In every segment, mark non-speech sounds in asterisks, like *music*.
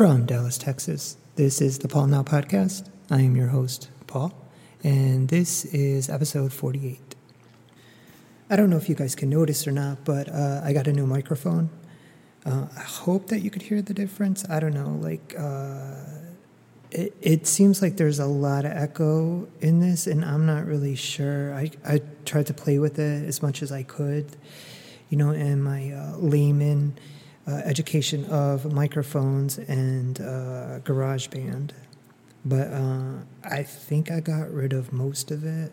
From Dallas, Texas, this is the Paul Now Podcast. I am your host, Paul, and this is episode 48. I don't know if you guys can notice or not, but uh, I got a new microphone. Uh, I hope that you could hear the difference. I don't know, like, uh, it, it seems like there's a lot of echo in this, and I'm not really sure. I, I tried to play with it as much as I could, you know, in my uh, layman uh, education of microphones and uh, GarageBand. But uh, I think I got rid of most of it.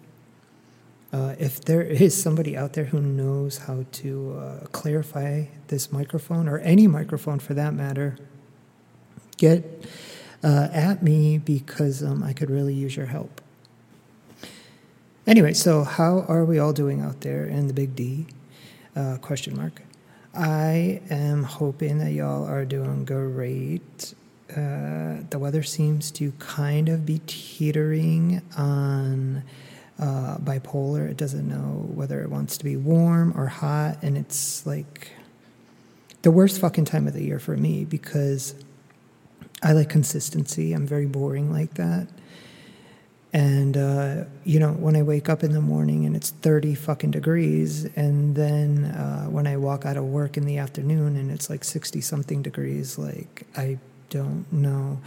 Uh, if there *laughs* is somebody out there who knows how to uh, clarify this microphone or any microphone for that matter, get uh, at me because um, I could really use your help. Anyway, so how are we all doing out there in the big D? Question mark. I am hoping that y'all are doing great. Uh, the weather seems to kind of be teetering on uh, bipolar. It doesn't know whether it wants to be warm or hot, and it's like the worst fucking time of the year for me because I like consistency. I'm very boring like that. And, uh, you know, when I wake up in the morning and it's 30 fucking degrees, and then uh, when I walk out of work in the afternoon and it's like 60 something degrees, like, I don't know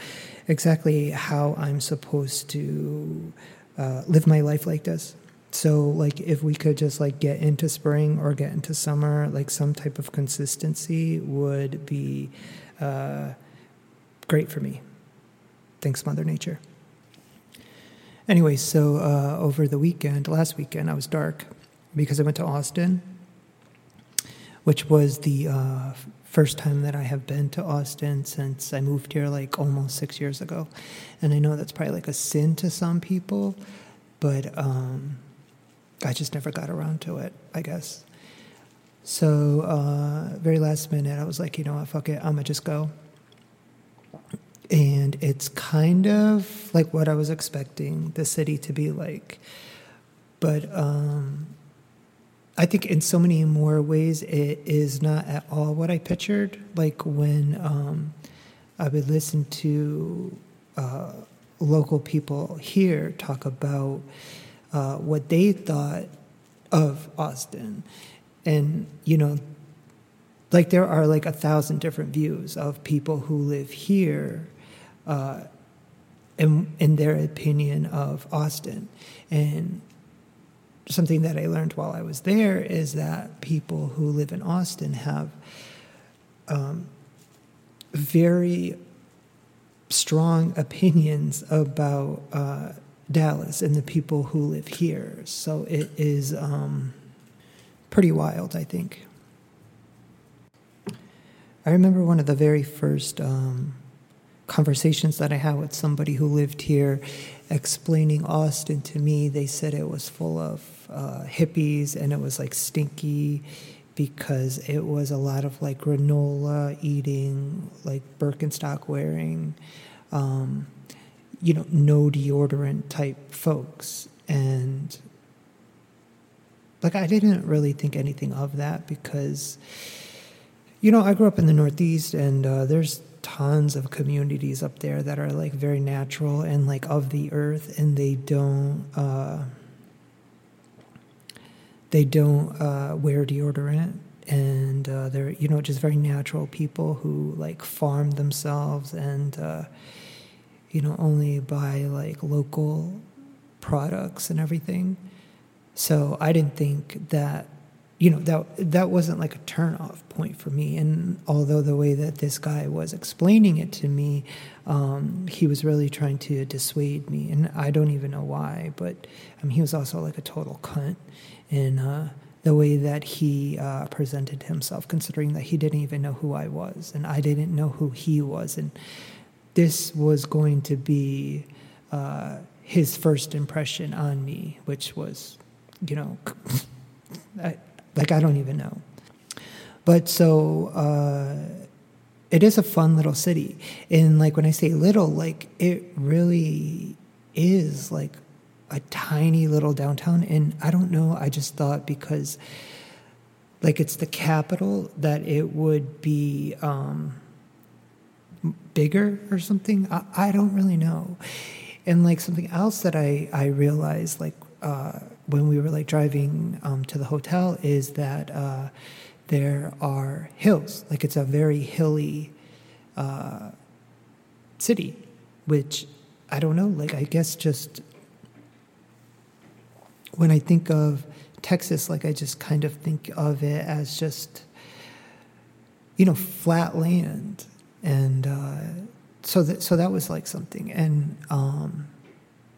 exactly how I'm supposed to uh, live my life like this. So, like, if we could just like get into spring or get into summer, like some type of consistency would be uh, great for me. Thanks, Mother Nature. Anyway, so uh, over the weekend, last weekend, I was dark because I went to Austin, which was the uh, first time that I have been to Austin since I moved here like almost six years ago. And I know that's probably like a sin to some people, but um, I just never got around to it, I guess. So, uh, very last minute, I was like, you know what, fuck it, I'm gonna just go and it's kind of like what I was expecting the city to be like. But um, I think in so many more ways, it is not at all what I pictured. Like when um, I would listen to uh, local people here talk about uh, what they thought of Austin. And, you know, like there are like a thousand different views of people who live here uh, in, in their opinion of Austin. And something that I learned while I was there is that people who live in Austin have um, very strong opinions about uh, Dallas and the people who live here. So it is um, pretty wild, I think. I remember one of the very first um, conversations that I had with somebody who lived here explaining Austin to me, they said it was full of uh, hippies and it was like stinky because it was a lot of like granola eating, like Birkenstock wearing, um, you know, no deodorant type folks. And like, I didn't really think anything of that because, you know, I grew up in the Northeast and uh, there's tons of communities up there that are like very natural and like of the earth and they don't uh, they don't uh, wear deodorant. And uh, they're you know just very natural people who like farm themselves and uh, you know only buy like local products and everything. So i didn't think that you know that that wasn't like a turnoff point for me. And although the way that this guy was explaining it to me um, he was really trying to dissuade me. And i don't even know why but he was also like a total cunt. In uh, the way that he uh, presented himself considering that he didn't even know who i was and i didn't know who he was. And this was going to be uh, his first impression on me which was you know *laughs* I, like, I don't even know. But so uh, it is a fun little city. And, like, when I say little, like, it really is like a tiny little downtown. And I don't know, I just thought because, like, it's the capital that it would be um, bigger or something. I, I don't really know. And like something else that I I realized like uh, when we were like driving um, to the hotel is that uh, there are hills. Like it's a very hilly uh, city, which I don't know. Like I guess just when I think of Texas, like I just kind of think of it as just you know flat land, and uh, so that so that was like something, and um,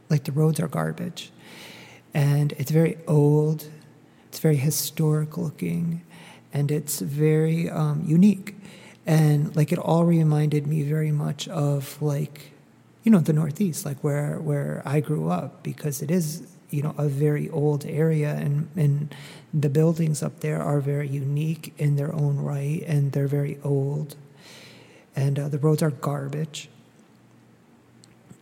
like the roads are garbage, and it's very old, it's very historic looking, and it's very um, unique, and like it all reminded me very much of like you know the Northeast, like where where I grew up, because it is you know a very old area and and the buildings up there are very unique in their own right and they're very old. And uh, the roads are garbage.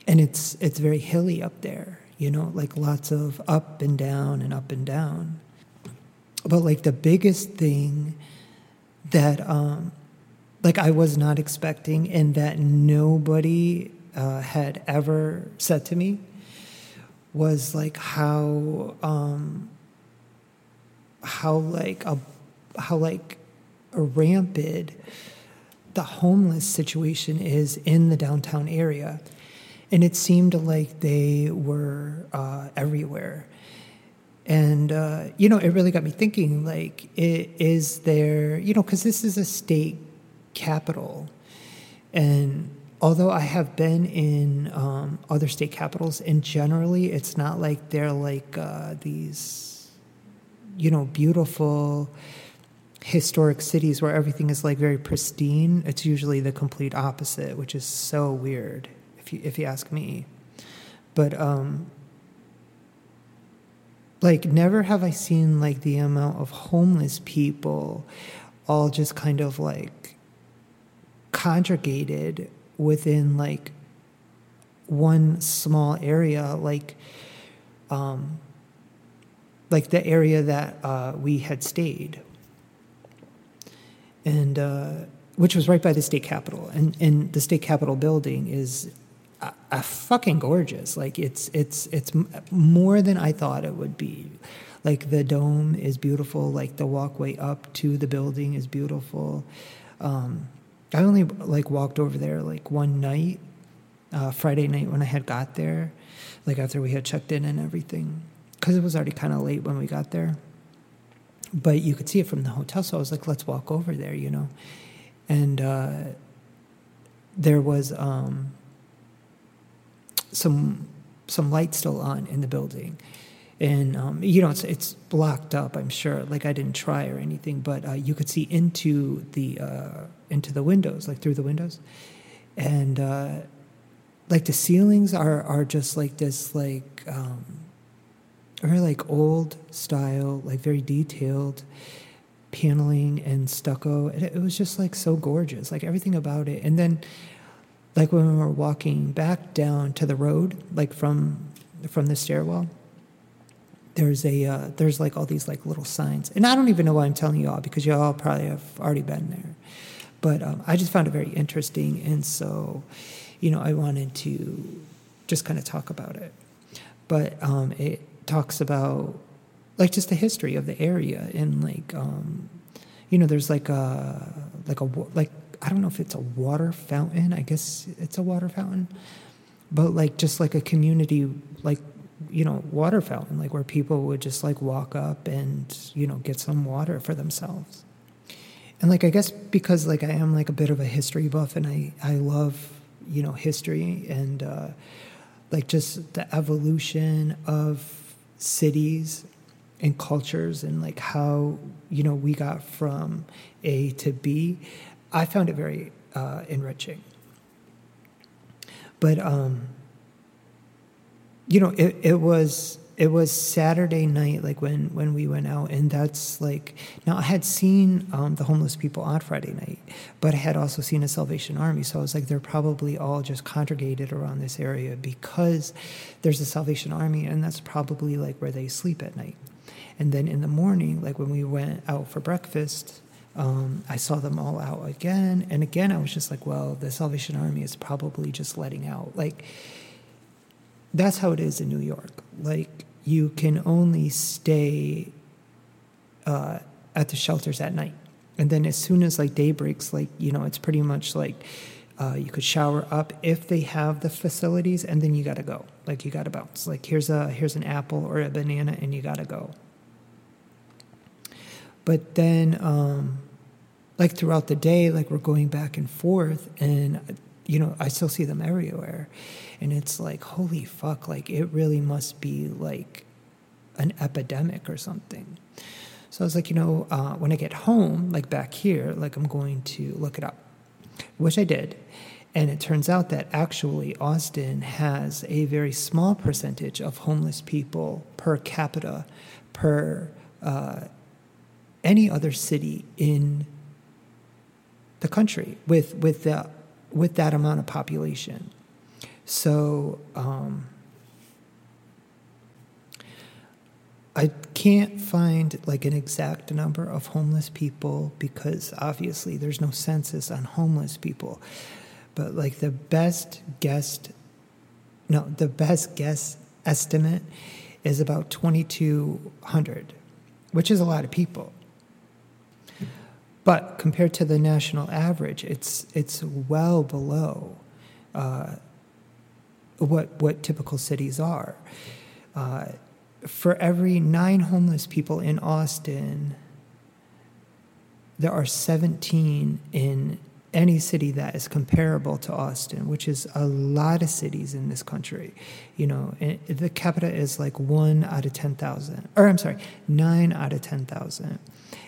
And it's it's very hilly up there you know like lots of up and down and up and down. But like the biggest thing that um like I was not expecting and that nobody uh, had ever said to me was like how um, how like a how like a rampant the homeless situation is in the downtown area, and it seemed like they were uh, everywhere. And uh, you know, it really got me thinking. Like, it, is there? You know, because this is a state capital, and although I have been in um, other state capitals, and generally it's not like they're like uh, these, you know, beautiful historic cities where everything is like very pristine. It's usually the complete opposite, which is so weird if you if you ask me. But um, like never have I seen like the amount of homeless people all just kind of like conjugated within like one small area, like um, like the area that uh, we had stayed, and uh, which was right by the state capitol, and and the state capitol building is a, fucking gorgeous. Like it's it's it's more than I thought it would be. Like the dome is beautiful. Like the walkway up to the building is beautiful. Um, I only like walked over there like one night, uh, Friday night when I had got there, like after we had checked in and everything, because it was already kind of late when we got there. But you could see it from the hotel, so I was like, let's walk over there, you know. And uh, there was um, some some light still on in the building and um, you know it's it's blocked up. I'm sure. Like I didn't try or anything, but uh, you could see into the uh, into the windows, like through the windows, and uh, like the ceilings are are just like this, like um, very like old style, like very detailed paneling and stucco. It, it was just like so gorgeous, like everything about it. And then, like when we were walking back down to the road, like from from the stairwell there's a uh, there's like all these like little signs, and I don't even know why I'm telling you all because you all probably have already been there. But um, I just found it very interesting, and so you know I wanted to just kind of talk about it. But um, it talks about like just the history of the area and like um, you know there's like a like a like I don't know if it's a water fountain. I guess it's a water fountain, but like just like a community like you know, water fountain, like where people would just like walk up and, you know, get some water for themselves. And like, I guess because like I am like a bit of a history buff and I, I love, you know, history and uh, like just the evolution of cities and cultures and like how, you know, we got from A to B, I found it very uh, enriching. But, um, you know, it, it was it was Saturday night, like when when we went out, and that's like now I had seen um, the homeless people on Friday night, but I had also seen a Salvation Army, so I was like, they're probably all just congregated around this area because there's a Salvation Army, and that's probably like where they sleep at night. And then in the morning, like when we went out for breakfast, Um, I saw them all out again. And again, I was just like, well, the Salvation Army is probably just letting out. Like, that's how it is in New York. Like, you can only stay uh, at the shelters at night. And then as soon as like day breaks, like, you know, it's pretty much like uh, you could shower up if they have the facilities, and then you got to go. Like, you got to bounce. Like, here's a here's an apple or a banana, and you got to go. But then, um, like throughout the day, like we're going back and forth, and you know, I still see them everywhere, and it's like, holy fuck! Like it really must be like an epidemic or something. So I was like, you know, uh, when I get home, like back here, like I'm going to look it up, which I did. And it turns out that actually Austin has a very small percentage of homeless people per capita per uh, any other city in the country with with the with that amount of population. So um, I can't find like an exact number of homeless people because obviously there's no census on homeless people. But like the best guess, no, the best guess estimate is about 2,200, which is a lot of people. But compared to the national average, it's it's well below uh, what what typical cities are. Uh, for every nine homeless people in Austin, there are 17 in any city that is comparable to Austin, which is a lot of cities in this country. You know, the capita is like one out of 10,000, or I'm sorry, nine out of 10,000.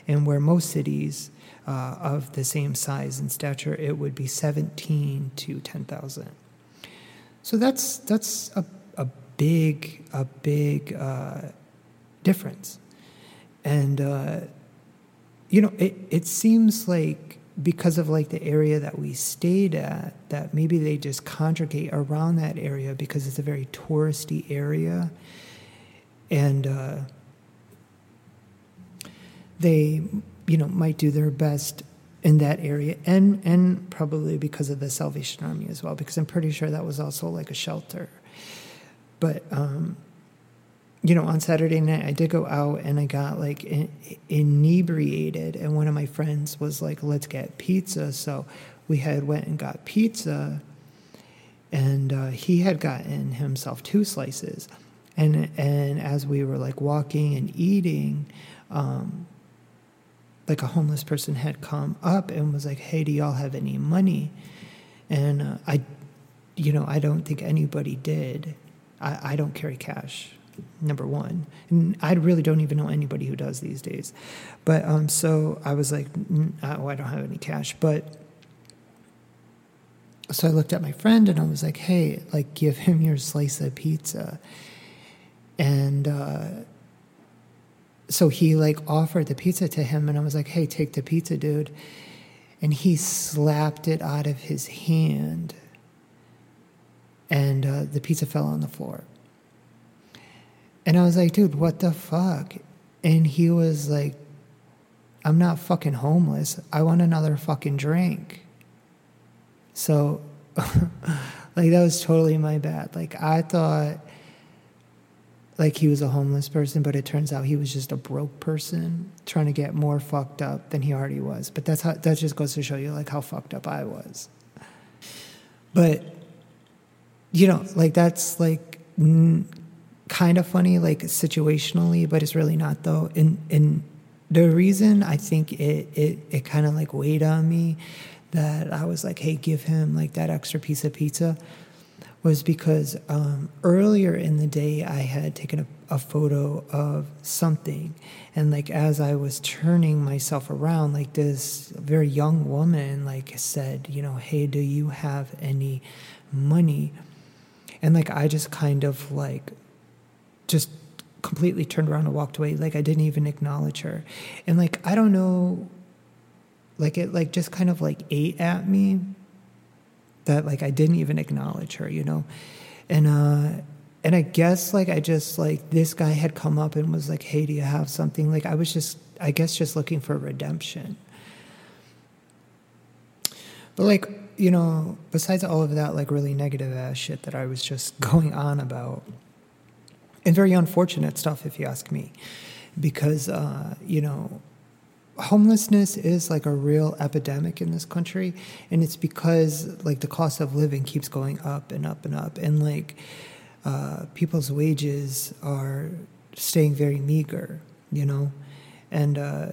And where most cities uh, of the same size and stature, it would be 17 to 10,000. So that's that's a, a big a big uh, difference, and uh, you know it it seems like because of like the area that we stayed at that maybe they just congregate around that area because it's a very touristy area and uh, they you know, might do their best in that area and and probably because of the Salvation Army as well because I'm pretty sure that was also like a shelter. But um, you know, on Saturday night I did go out and I got like in, inebriated and one of my friends was like let's get pizza so we had went and got pizza and uh, he had gotten himself two slices and and as we were like walking and eating um, like a homeless person had come up and was like, "Hey, do y'all have any money?" And uh, I, you know, I don't think anybody did. I, I don't carry cash. Number one, and I really don't even know anybody who does these days. But um, so I was like, "Oh, I don't have any cash." But so I looked at my friend and I was like, "Hey, like, give him your slice of pizza." And uh, so he like offered the pizza to him and I was like, "Hey, take the pizza, dude." And he slapped it out of his hand. And uh, the pizza fell on the floor. And I was like, "Dude, what the fuck?" And he was like, "I'm not fucking homeless. I want another fucking drink." So *laughs* like that was totally my bad. Like I thought like he was a homeless person, but it turns out he was just a broke person trying to get more fucked up than he already was. But that's how that just goes to show you like how fucked up I was. But you know, like that's like n- kind of funny, like situationally, but it's really not though. And and the reason I think it it it kind of like weighed on me that I was like, hey, give him like that extra piece of pizza was because um, earlier in the day I had taken a, a, photo of something, and like as I was turning myself around, like this very young woman like said, you know, hey, do you have any money? And like I just kind of like just completely turned around and walked away, like I didn't even acknowledge her, and like I don't know, like it like just kind of like ate at me that like I didn't even acknowledge her, you know, and uh, and I guess like I just like this guy had come up and was like, "Hey, do you have something?" Like I was just, I guess, just looking for redemption, But like, you know, besides all of that, like really negative ass shit that I was just *laughs* going on about, and very unfortunate stuff, if you ask me, because, uh, you know, homelessness is like a real epidemic in this country. And it's because like the cost of living keeps going up and up and up. And like, uh, people's wages are staying very meager, you know? And, uh,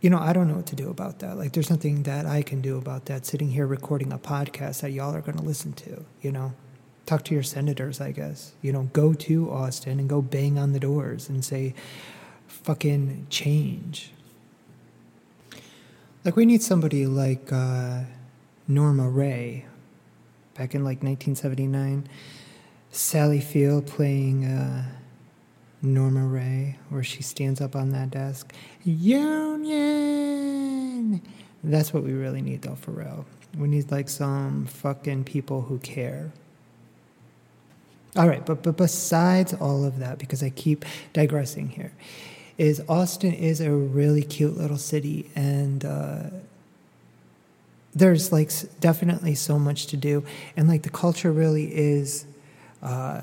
you know, I don't know what to do about that. Like, there's nothing that I can do about that sitting here recording a podcast that y'all are going to listen to, you know? Talk to your senators, I guess. You know, go to Austin and go bang on the doors and say, fucking change. Like, we need somebody like uh, Norma Rae back in like 1979. Sally Field playing. Uh, Norma Rae, where she stands up on that desk. Union! That's what we really need, though, for real. We need like some fucking people who care. All right, but, but besides all of that, because I keep digressing here, is Austin is a really cute little city, and uh, there's like definitely so much to do, and like the culture really is. Uh,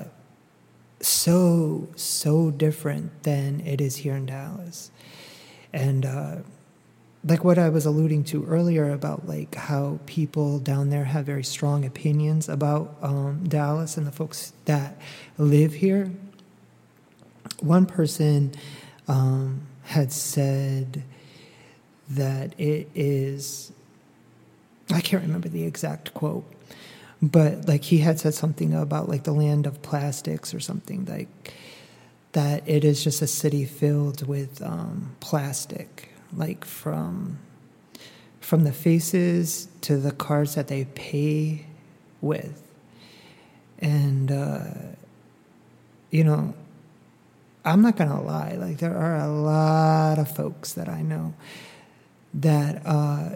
so so different than it is here in Dallas, and uh, like what I was alluding to earlier about like how people down there have very strong opinions about um, Dallas and the folks that live here. One person um, had said that it is. I can't remember the exact quote, but like he had said something about like the land of plastics or something like that it is just a city filled with um, plastic like from from the faces to the cards that they pay with and uh, you know i'm not gonna lie like there are a lot of folks that i know that uh,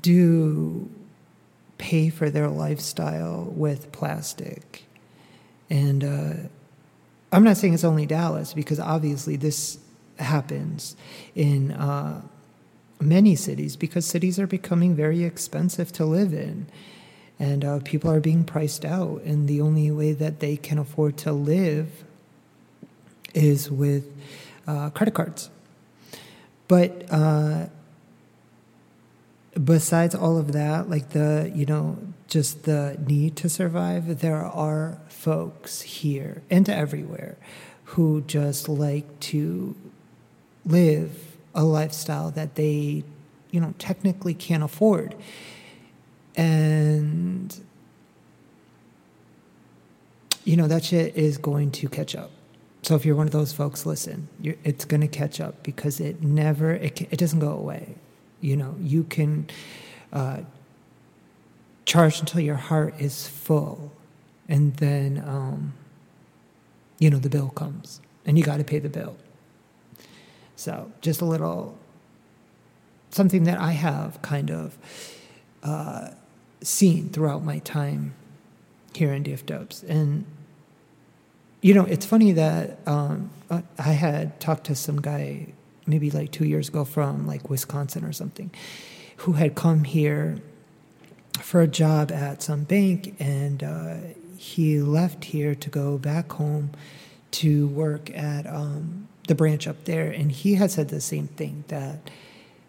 do pay for their lifestyle with plastic. And uh, I'm not saying it's only Dallas because obviously this happens in uh, many cities because cities are becoming very expensive to live in. And uh, people are being priced out. And the only way that they can afford to live is with uh, credit cards. But uh, besides all of that, like the, you know, just the need to survive, there are folks here and everywhere who just like to live a lifestyle that they, you know, technically can't afford. And, you know, that shit is going to catch up. So if you're one of those folks, listen, it's going to catch up because it never, it, it doesn't go away. You know, you can uh, charge until your heart is full, and then, um, you know, the bill comes, and you got to pay the bill. So, just a little something that I have kind of uh, seen throughout my time here in DF Dubs. And, you know, it's funny that um, I had talked to some guy maybe like two years ago from like Wisconsin or something, who had come here for a job at some bank, and uh, he left here to go back home to work at um, the branch up there, and he had said the same thing that.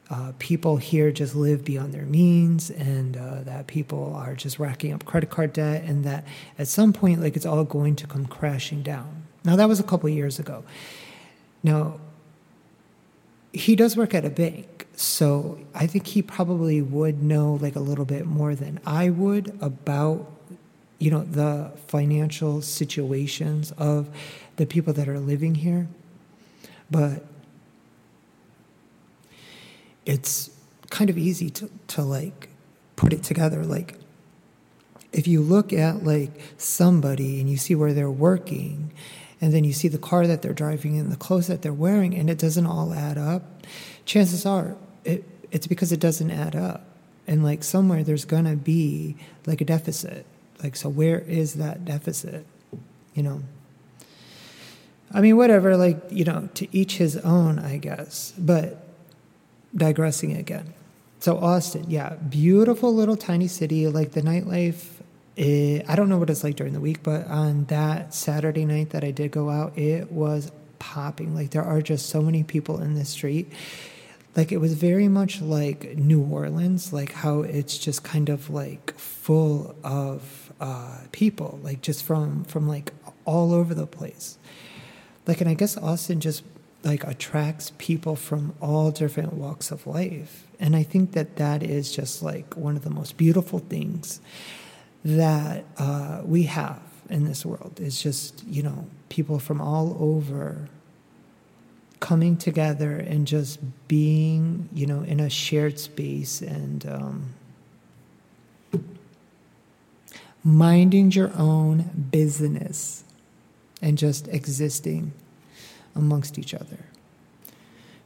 Uh, people here just live beyond their means, and uh, that people are just racking up credit card debt, and that at some point, like it's all going to come crashing down. Now, that was a couple years ago. Now, he does work at a bank, so I think he probably would know like a little bit more than I would about you know the financial situations of the people that are living here. But it's kind of easy to, to like put it together. Like if you look at like somebody and you see where they're working and then you see the car that they're driving and the clothes that they're wearing and it doesn't all add up chances are it, it's because it doesn't add up. And like somewhere there's to be like a deficit. Like so where is that deficit? You know? I mean whatever like you know to each his own i guess. But digressing again so Austin, yeah, beautiful little tiny city. Like the nightlife, it, I don't know what it's like during the week, but on that Saturday night that I did go out, it was popping. Like there are just so many people in the street. Like it was very much like New Orleans, like how it's just kind of like full of uh, people, like just from from like all over the place. Like, and I guess Austin just like attracts people from all different walks of life, and I think that that is just like one of the most beautiful things that uh, we have in this world. Is just you know people from all over coming together and just being, you know, in a shared space and um, minding your own business and just existing amongst each other.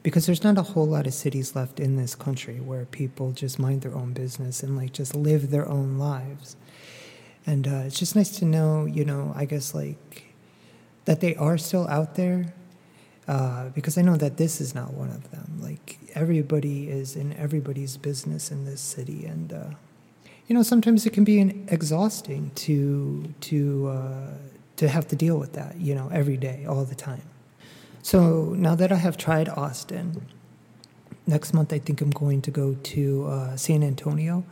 Because there's not a whole lot of cities left in this country where people just mind their own business and like just live their own lives. And uh, it's just nice to know, you know, I guess like that they are still out there uh, because I know that this is not one of them. Like everybody is in everybody's business in this city, and uh, you know sometimes it can be an, exhausting to to uh, to have to deal with that. You know, every day, all the time. So now that I have tried Austin, next month I think I'm going to go to uh, San Antonio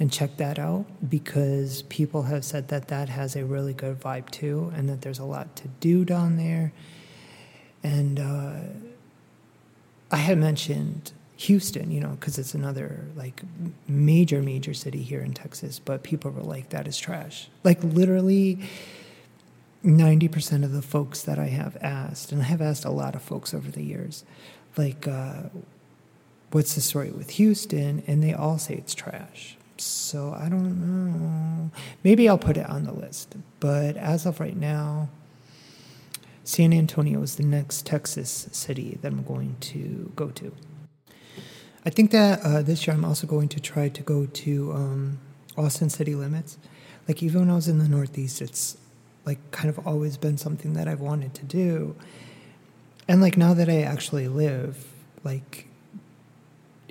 and check that out because people have said that that has a really good vibe too, and that there's a lot to do down there and uh, I had mentioned Houston, you know, because it's another like major, major city here in Texas, but people were like, that is trash. Like literally 90% of the folks that I have asked, and I have asked a lot of folks over the years, like, uh, what's the story with Houston? And they all say it's trash. So I don't know. Maybe I'll put it on the list. But as of right now, San Antonio is the next Texas city that I'm going to go to. I think that uh, this year I'm also going to try to go to um, Austin city limits. Like even when I was in the Northeast, it's like kind of always been something that I've wanted to do. And like now that I actually live like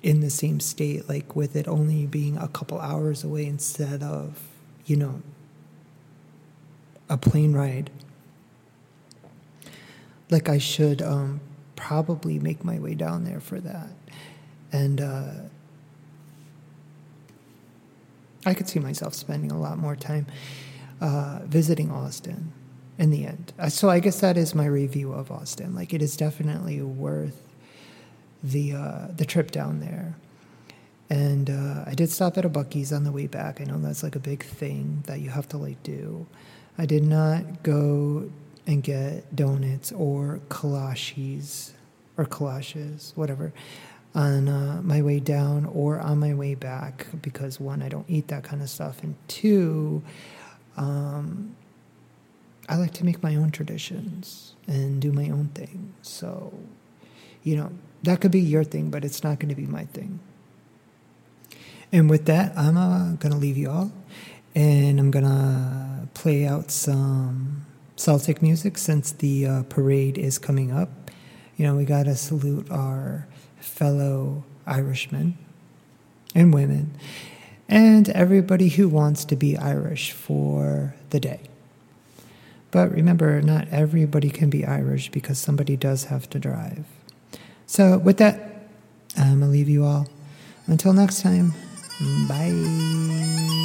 in the same state, like with it only being a couple hours away instead of, you know, a plane ride like I should um, probably make my way down there for that. And uh, I could see myself spending a lot more time uh, visiting Austin in the end. Uh, so I guess that is my review of Austin. Like it is definitely worth the uh, the trip down there. And uh, I did stop at a Buc-ee's on the way back. I know that's like a big thing that you have to like do. I did not go and get donuts or kolaches or kolaches, whatever, on uh, my way down or on my way back because one, I don't eat that kind of stuff, and two, um, I like to make my own traditions and do my own thing. So, you know, that could be your thing, but it's not going to be my thing. And with that, I'm uh, going to leave you all and I'm going to play out some Celtic music since the uh, parade is coming up. You know, we got to salute our fellow Irishmen and women and everybody who wants to be Irish for the day. But remember, not everybody can be Irish because somebody does have to drive. So, with that, I'm going to leave you all. Until next time, bye.